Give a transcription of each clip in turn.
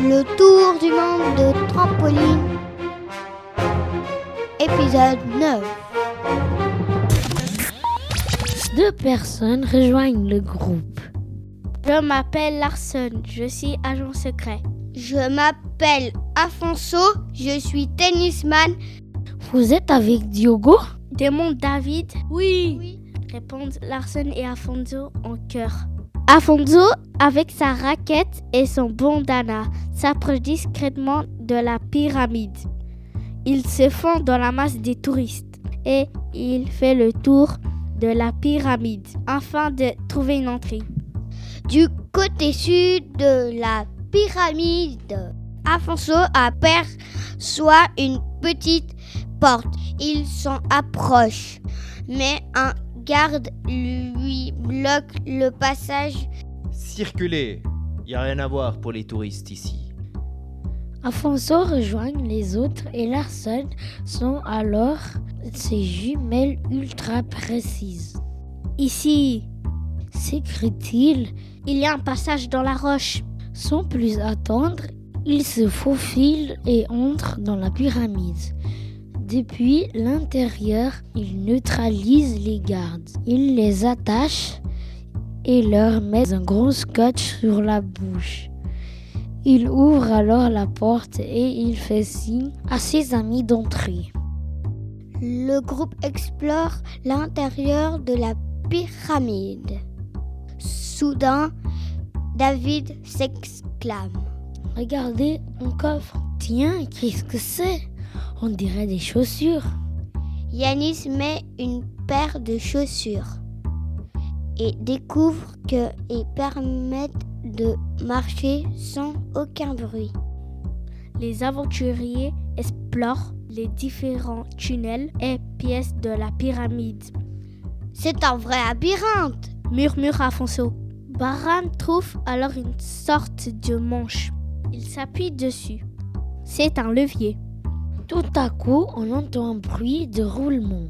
Le tour du monde de trampoline. Épisode 9. Deux personnes rejoignent le groupe. Je m'appelle Larson, je suis agent secret. Je m'appelle Afonso, je suis tennisman. Vous êtes avec Diogo? Demande David. Oui. Répondent Larson et Afonso en chœur. Afonso, avec sa raquette et son bandana, s'approche discrètement de la pyramide. Il se fond dans la masse des touristes et il fait le tour de la pyramide afin de trouver une entrée. Du côté sud de la pyramide, Afonso aperçoit une petite porte. Il s'en approche, mais un garde lui bloque le passage. Circulez, y a rien à voir pour les touristes ici. Afonso rejoint les autres et Larson sont alors ses jumelles ultra précises. Ici, S'écrie-t-il, il y a un passage dans la roche. sans plus attendre, il se faufile et entre dans la pyramide. Depuis l'intérieur, il neutralise les gardes. Il les attache et leur met un gros scotch sur la bouche. Il ouvre alors la porte et il fait signe à ses amis d'entrer. Le groupe explore l'intérieur de la pyramide. Soudain, David s'exclame. Regardez un coffre. Tiens, qu'est-ce que c'est? On dirait des chaussures. Yanis met une paire de chaussures et découvre qu'ils permettent de marcher sans aucun bruit. Les aventuriers explorent les différents tunnels et pièces de la pyramide. C'est un vrai labyrinthe. Murmure Afonso. Baran trouve alors une sorte de manche. Il s'appuie dessus. C'est un levier. Tout à coup, on entend un bruit de roulement.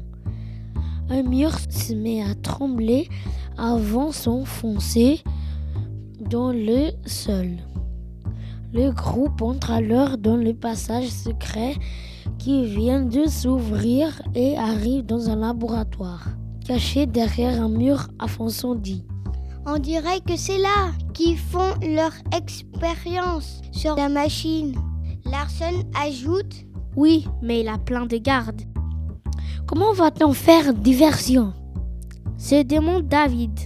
Un mur se met à trembler avant s'enfoncer dans le sol. Le groupe entre alors dans le passage secret qui vient de s'ouvrir et arrive dans un laboratoire. Caché derrière un mur, dit On dirait que c'est là qu'ils font leur expérience sur la machine. Larson ajoute Oui, mais il a plein de gardes. Comment va-t-on faire diversion? Se demande David.